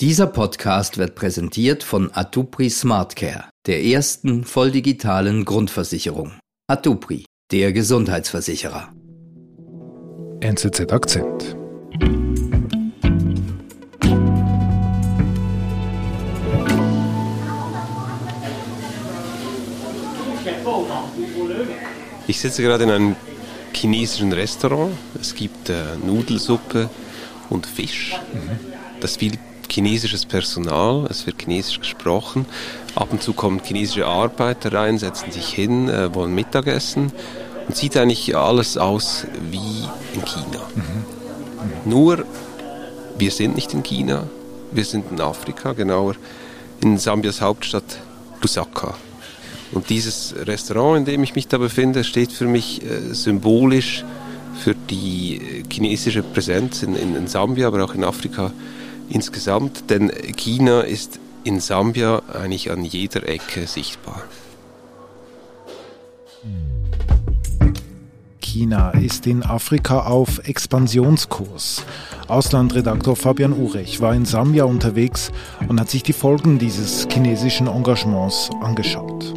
Dieser Podcast wird präsentiert von Atupri SmartCare, der ersten voll digitalen Grundversicherung. Atupri, der Gesundheitsversicherer. NZZ Akzent. Ich sitze gerade in einem chinesischen Restaurant. Es gibt äh, Nudelsuppe und Fisch. Mhm. Das viel chinesisches Personal, es wird chinesisch gesprochen. Ab und zu kommen chinesische Arbeiter rein, setzen sich hin, äh, wollen Mittagessen und sieht eigentlich alles aus wie in China. Mhm. Mhm. Nur, wir sind nicht in China, wir sind in Afrika, genauer in Sambias Hauptstadt Lusaka. Und dieses Restaurant, in dem ich mich da befinde, steht für mich äh, symbolisch für die äh, chinesische Präsenz in, in, in Sambia, aber auch in Afrika insgesamt, denn China ist in Sambia eigentlich an jeder Ecke sichtbar. China ist in Afrika auf Expansionskurs. Auslandredaktor Fabian Urech war in Sambia unterwegs und hat sich die Folgen dieses chinesischen Engagements angeschaut.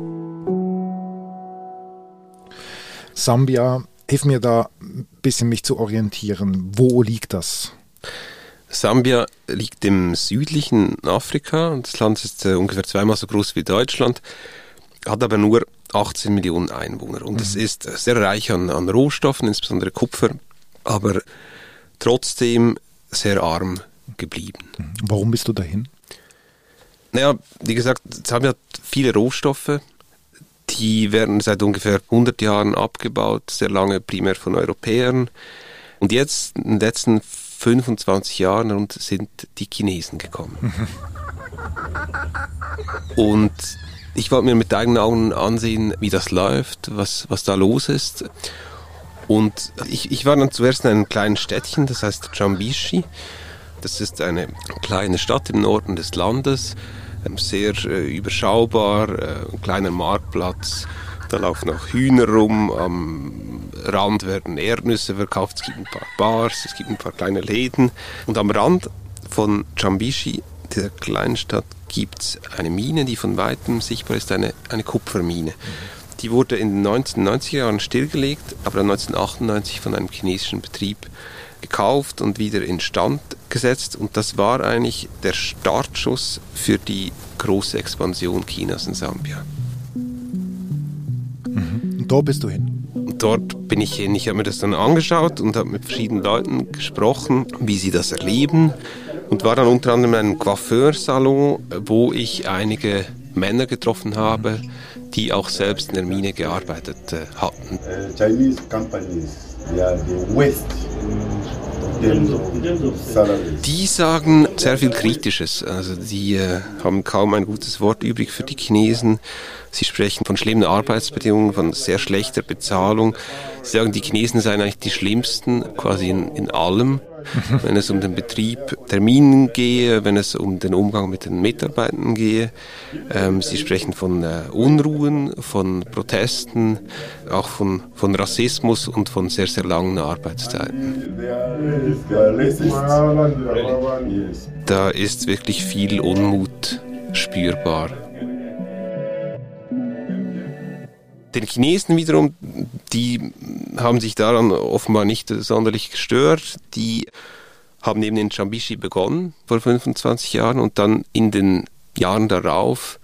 Sambia, hilf mir da ein bisschen mich zu orientieren. Wo liegt das? Sambia liegt im südlichen Afrika. Das Land ist äh, ungefähr zweimal so groß wie Deutschland, hat aber nur 18 Millionen Einwohner. Und mhm. es ist sehr reich an, an Rohstoffen, insbesondere Kupfer, aber trotzdem sehr arm geblieben. Mhm. Warum bist du dahin? Naja, wie gesagt, Sambia hat viele Rohstoffe. Die werden seit ungefähr 100 Jahren abgebaut, sehr lange primär von Europäern. Und jetzt, in den letzten 25 Jahren und sind die Chinesen gekommen. und ich wollte mir mit eigenen Augen ansehen, wie das läuft, was, was da los ist. Und ich, ich war dann zuerst in einem kleinen Städtchen, das heißt Jambishi. Das ist eine kleine Stadt im Norden des Landes, ähm, sehr äh, überschaubar, äh, ein kleiner Marktplatz. Da laufen auch Hühner rum, am Rand werden Erdnüsse verkauft, es gibt ein paar Bars, es gibt ein paar kleine Läden. Und am Rand von Jambishi, dieser kleinen Stadt, gibt es eine Mine, die von weitem sichtbar ist, eine, eine Kupfermine. Die wurde in den 1990er Jahren stillgelegt, aber dann 1998 von einem chinesischen Betrieb gekauft und wieder instand gesetzt. Und das war eigentlich der Startschuss für die große Expansion Chinas in Sambia. Da bist du hin? dort bin ich hin. Ich habe mir das dann angeschaut und habe mit verschiedenen Leuten gesprochen, wie sie das erleben. Und war dann unter anderem in einem Coiffeursalon, wo ich einige Männer getroffen habe, die auch selbst in der Mine gearbeitet äh, hatten. Uh, Chinese companies, they are the West. Die sagen sehr viel Kritisches. Also die äh, haben kaum ein gutes Wort übrig für die Chinesen. Sie sprechen von schlimmen Arbeitsbedingungen, von sehr schlechter Bezahlung. Sie sagen, die Chinesen seien eigentlich die schlimmsten, quasi in, in allem. Wenn es um den Betrieb der Minen gehe, wenn es um den Umgang mit den Mitarbeitern gehe. Ähm, sie sprechen von äh, Unruhen, von Protesten, auch von, von Rassismus und von sehr, sehr langen Arbeitszeiten. Da ist wirklich viel Unmut spürbar. Den Chinesen wiederum, die haben sich daran offenbar nicht sonderlich gestört. Die haben eben in Chambishi begonnen vor 25 Jahren und dann in den Jahren darauf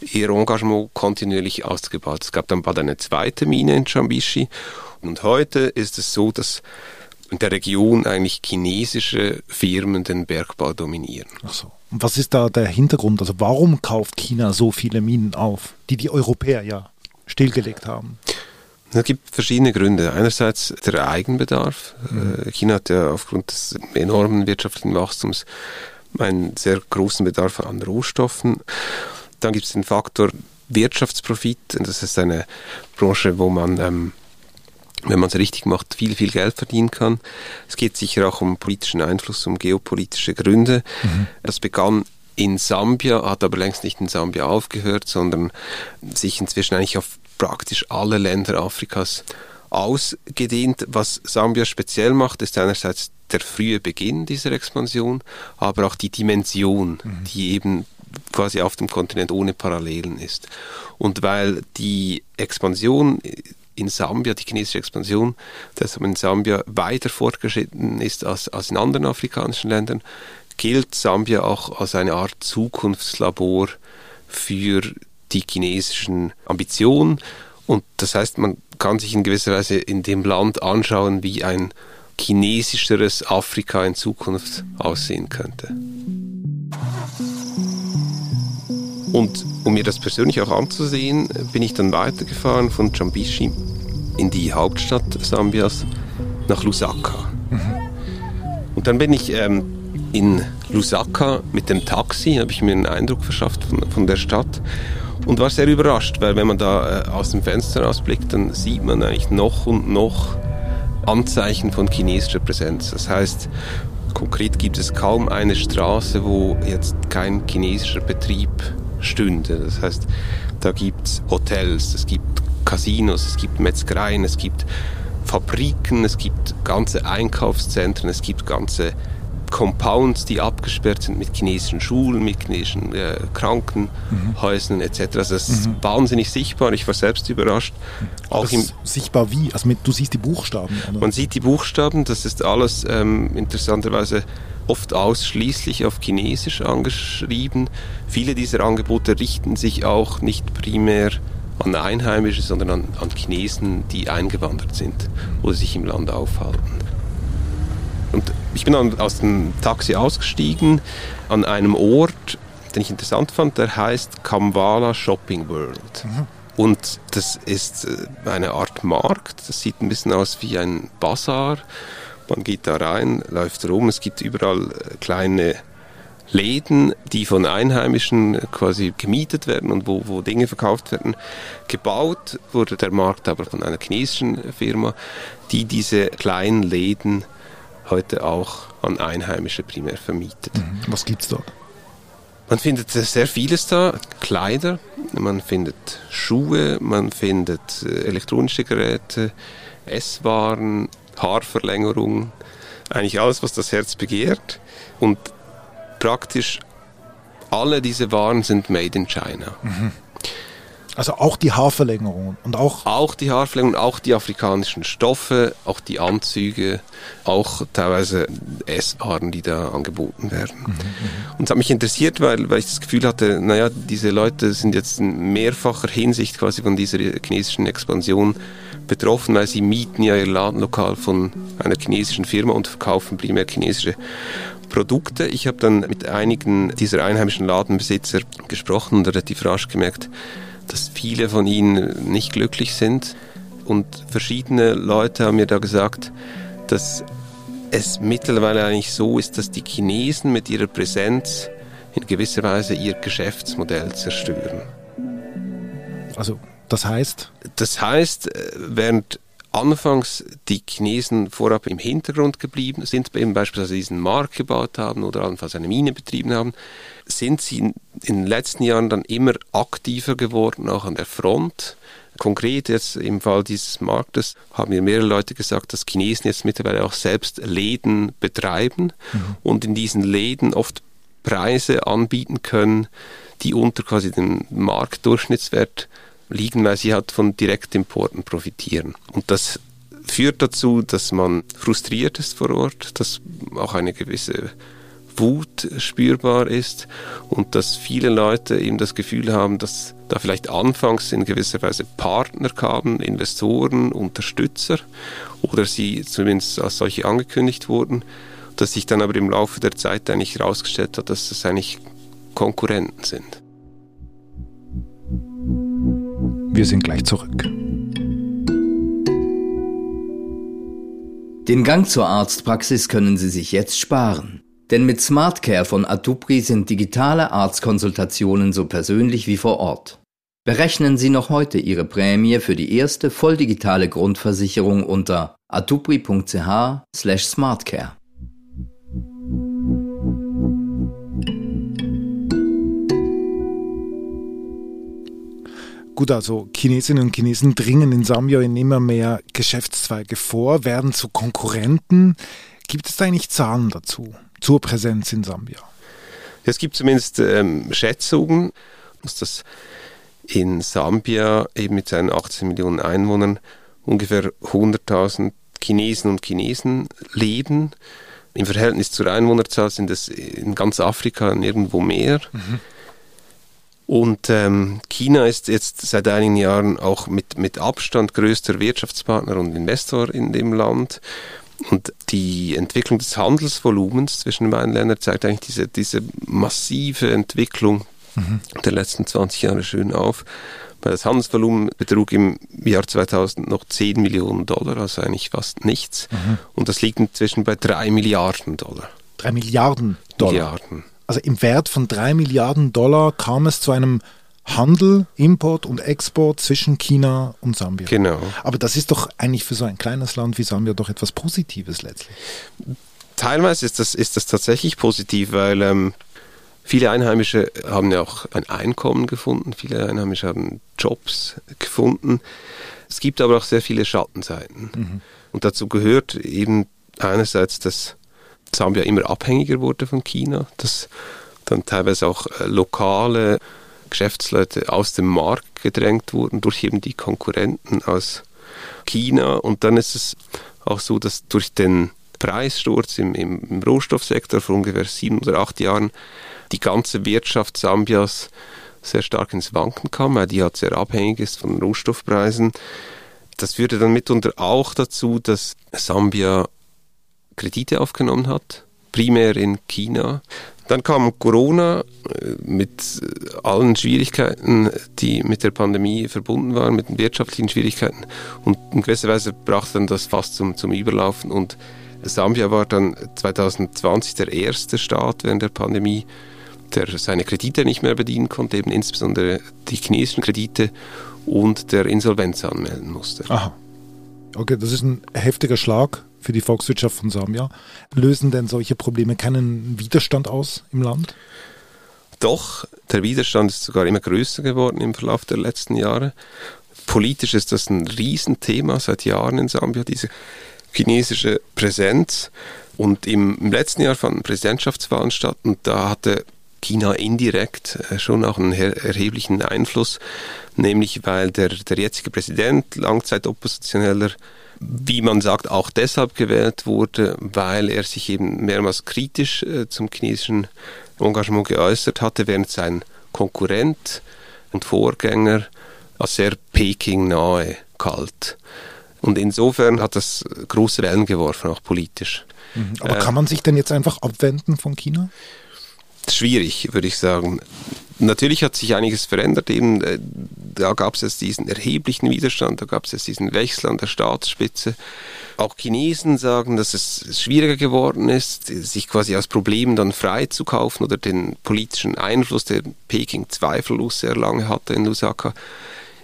ihr Engagement kontinuierlich ausgebaut. Es gab dann bald eine zweite Mine in Chambishi und heute ist es so, dass in der Region eigentlich chinesische Firmen den Bergbau dominieren. Ach so. Und was ist da der Hintergrund? Also warum kauft China so viele Minen auf, die die Europäer ja stillgelegt haben? Es gibt verschiedene Gründe. Einerseits der Eigenbedarf. Mhm. China hat ja aufgrund des enormen wirtschaftlichen Wachstums einen sehr großen Bedarf an Rohstoffen. Dann gibt es den Faktor Wirtschaftsprofit. Das ist eine Branche, wo man, ähm, wenn man es richtig macht, viel, viel Geld verdienen kann. Es geht sicher auch um politischen Einfluss, um geopolitische Gründe. Mhm. Das begann in Sambia, hat aber längst nicht in Sambia aufgehört, sondern sich inzwischen eigentlich auf praktisch alle Länder Afrikas ausgedehnt. Was Sambia speziell macht, ist einerseits der frühe Beginn dieser Expansion, aber auch die Dimension, mhm. die eben quasi auf dem Kontinent ohne Parallelen ist. Und weil die Expansion in Sambia, die chinesische Expansion, deshalb in Sambia weiter fortgeschritten ist als, als in anderen afrikanischen Ländern, gilt Sambia auch als eine Art Zukunftslabor für die chinesischen Ambitionen. Und das heißt, man kann sich in gewisser Weise in dem Land anschauen, wie ein chinesischeres Afrika in Zukunft aussehen könnte. Und um mir das persönlich auch anzusehen, bin ich dann weitergefahren von Chambishi in die Hauptstadt Sambias nach Lusaka. Mhm. Und dann bin ich ähm, in Lusaka mit dem Taxi, habe ich mir einen Eindruck verschafft von, von der Stadt und war sehr überrascht, weil wenn man da äh, aus dem Fenster ausblickt, dann sieht man eigentlich noch und noch Anzeichen von chinesischer Präsenz. Das heißt, konkret gibt es kaum eine Straße, wo jetzt kein chinesischer Betrieb stünde. Das heißt, da gibt es Hotels, es gibt Casinos, es gibt Metzgereien, es gibt Fabriken, es gibt ganze Einkaufszentren, es gibt ganze Compounds, die abgesperrt sind mit chinesischen Schulen, mit chinesischen äh, Krankenhäusern mhm. etc. Also das ist mhm. wahnsinnig sichtbar. Ich war selbst überrascht. Auch im, sichtbar wie? Also mit, du siehst die Buchstaben? Oder? Man sieht die Buchstaben. Das ist alles ähm, interessanterweise oft ausschließlich auf Chinesisch angeschrieben. Viele dieser Angebote richten sich auch nicht primär an Einheimische, sondern an, an Chinesen, die eingewandert sind oder sich im Land aufhalten. Und ich bin dann aus dem Taxi ausgestiegen an einem Ort, den ich interessant fand, der heißt Kamwala Shopping World. Mhm. Und das ist äh, eine Art Markt, das sieht ein bisschen aus wie ein Bazar. Man geht da rein, läuft rum, es gibt überall äh, kleine Läden, die von Einheimischen quasi gemietet werden und wo, wo Dinge verkauft werden. Gebaut wurde der Markt aber von einer chinesischen Firma, die diese kleinen Läden heute auch an Einheimische primär vermietet. Mhm. Was gibt es dort? Man findet sehr vieles da, Kleider, man findet Schuhe, man findet äh, elektronische Geräte, Esswaren, Haarverlängerung, eigentlich alles, was das Herz begehrt. Und praktisch alle diese Waren sind made in China. Mhm. Also auch die Haarverlängerungen und auch. Auch die Haarverlängerungen, auch die afrikanischen Stoffe, auch die Anzüge, auch teilweise Esswaren, die da angeboten werden. Mhm, mhm. und es hat mich interessiert, weil, weil ich das Gefühl hatte, naja, diese Leute sind jetzt in mehrfacher Hinsicht quasi von dieser chinesischen Expansion betroffen, weil sie mieten ja ihr Ladenlokal von einer chinesischen Firma und verkaufen primär chinesische Produkte. Ich habe dann mit einigen dieser einheimischen Ladenbesitzer gesprochen und relativ rasch gemerkt, dass viele von ihnen nicht glücklich sind. Und verschiedene Leute haben mir da gesagt, dass es mittlerweile eigentlich so ist, dass die Chinesen mit ihrer Präsenz in gewisser Weise ihr Geschäftsmodell zerstören. Also das heißt? Das heißt, äh, während anfangs die Chinesen vorab im Hintergrund geblieben sind, eben beispielsweise diesen Markt gebaut haben oder allenfalls eine Mine betrieben haben, sind sie in, den letzten Jahren dann immer aktiver geworden, auch an der Front. Konkret jetzt im Fall dieses Marktes haben mir mehrere Leute gesagt, dass Chinesen jetzt mittlerweile auch selbst Läden betreiben mhm. und in diesen Läden oft Preise anbieten können, die unter quasi dem Marktdurchschnittswert liegen, weil sie halt von Direktimporten profitieren. Und das führt dazu, dass man frustriert ist vor Ort, dass auch eine gewisse Wut spürbar ist und dass viele Leute eben das Gefühl haben, dass da vielleicht anfangs in gewisser Weise Partner kamen, Investoren, Unterstützer oder sie zumindest als solche angekündigt wurden, dass sich dann aber im Laufe der Zeit eigentlich herausgestellt hat, dass das eigentlich Konkurrenten sind. Wir sind gleich zurück. Den Gang zur Arztpraxis können Sie sich jetzt sparen. Denn mit SmartCare von Atupri sind digitale Arztkonsultationen so persönlich wie vor Ort. Berechnen Sie noch heute Ihre Prämie für die erste volldigitale Grundversicherung unter atupri.ch/smartcare. Gut, also Chinesinnen und Chinesen dringen in Sambia in immer mehr Geschäftszweige vor, werden zu Konkurrenten. Gibt es da eigentlich Zahlen dazu, zur Präsenz in Sambia? Es gibt zumindest ähm, Schätzungen, dass das in Sambia eben mit seinen 18 Millionen Einwohnern ungefähr 100.000 Chinesen und Chinesen leben. Im Verhältnis zur Einwohnerzahl sind es in ganz Afrika nirgendwo mehr. Mhm. Und ähm, China ist jetzt seit einigen Jahren auch mit, mit Abstand größter Wirtschaftspartner und Investor in dem Land. Und die Entwicklung des Handelsvolumens zwischen den beiden Ländern zeigt eigentlich diese, diese massive Entwicklung mhm. der letzten 20 Jahre schön auf. Weil das Handelsvolumen betrug im Jahr 2000 noch 10 Millionen Dollar, also eigentlich fast nichts. Mhm. Und das liegt inzwischen bei 3 Milliarden Dollar. 3 Milliarden Dollar? Milliarden. Also im Wert von 3 Milliarden Dollar kam es zu einem Handel, Import und Export zwischen China und Sambia. Genau. Aber das ist doch eigentlich für so ein kleines Land wie Sambia doch etwas Positives letztlich. Teilweise ist das, ist das tatsächlich positiv, weil ähm, viele Einheimische haben ja auch ein Einkommen gefunden, viele Einheimische haben Jobs gefunden. Es gibt aber auch sehr viele Schattenseiten. Mhm. Und dazu gehört eben einerseits, dass Sambia immer abhängiger wurde von China, dass dann teilweise auch äh, lokale Geschäftsleute aus dem Markt gedrängt wurden durch eben die Konkurrenten aus China. Und dann ist es auch so, dass durch den Preissturz im, im Rohstoffsektor vor ungefähr sieben oder acht Jahren die ganze Wirtschaft Sambias sehr stark ins Wanken kam, weil die halt sehr abhängig ist von Rohstoffpreisen. Das führte dann mitunter auch dazu, dass Sambia Kredite aufgenommen hat, primär in China, dann kam Corona äh, mit allen Schwierigkeiten, die mit der Pandemie verbunden waren, mit den wirtschaftlichen Schwierigkeiten. Und in gewisser Weise brachte dann das fast zum, zum Überlaufen. Und Sambia war dann 2020 der erste Staat während der Pandemie, der seine Kredite nicht mehr bedienen konnte, eben insbesondere die chinesischen Kredite und der Insolvenz anmelden musste. Aha. Okay, das ist ein heftiger Schlag für die Volkswirtschaft von Sambia. Lösen denn solche Probleme keinen Widerstand aus im Land? Doch, der Widerstand ist sogar immer größer geworden im Verlauf der letzten Jahre. Politisch ist das ein Riesenthema seit Jahren in Sambia, diese chinesische Präsenz. Und im, im letzten Jahr fanden Präsidentschaftswahlen statt und da hatte China indirekt äh, schon auch einen erheblichen Einfluss, nämlich weil der, der jetzige Präsident, Langzeitoppositioneller, wie man sagt, auch deshalb gewählt wurde, weil er sich eben mehrmals kritisch äh, zum chinesischen Engagement geäußert hatte, während sein Konkurrent und Vorgänger als sehr Peking nahe kalt. Und insofern hat das große Wellen geworfen, auch politisch. Mhm. Aber äh, kann man sich denn jetzt einfach abwenden von China? Schwierig, würde ich sagen. Natürlich hat sich einiges verändert. Eben, äh, da gab es jetzt diesen erheblichen Widerstand, da gab es jetzt diesen Wechsel an der Staatsspitze. Auch Chinesen sagen, dass es schwieriger geworden ist, sich quasi aus Problemen dann frei zu kaufen oder den politischen Einfluss, den Peking zweifellos sehr lange hatte in Lusaka,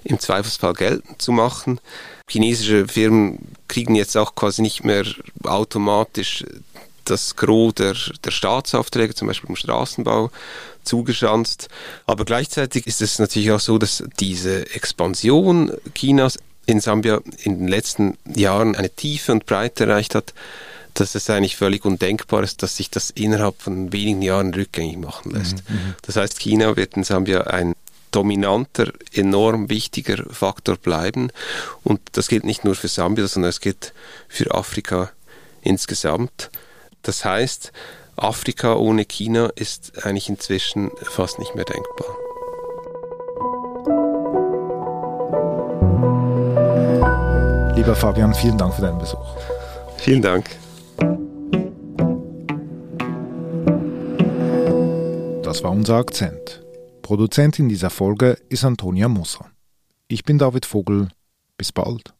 im Zweifelsfall geltend zu machen. Chinesische Firmen kriegen jetzt auch quasi nicht mehr automatisch das Gros der, der Staatsaufträge, zum Beispiel im Straßenbau, zugeschanzt. Aber gleichzeitig ist es natürlich auch so, dass diese Expansion Chinas in Sambia in den letzten Jahren eine Tiefe und Breite erreicht hat, dass es eigentlich völlig undenkbar ist, dass sich das innerhalb von wenigen Jahren rückgängig machen lässt. Mhm. mhm. Das heißt, China wird in Sambia ein dominanter, enorm wichtiger Faktor bleiben. Und das gilt nicht nur für Sambia, sondern es gilt für Afrika insgesamt. Das heißt, Afrika ohne China ist eigentlich inzwischen fast nicht mehr denkbar. Lieber Fabian, vielen Dank für deinen Besuch. Vielen Dank. Das war unser Akzent. Produzentin dieser Folge ist Antonia Moser. Ich bin David Vogel. Bis bald.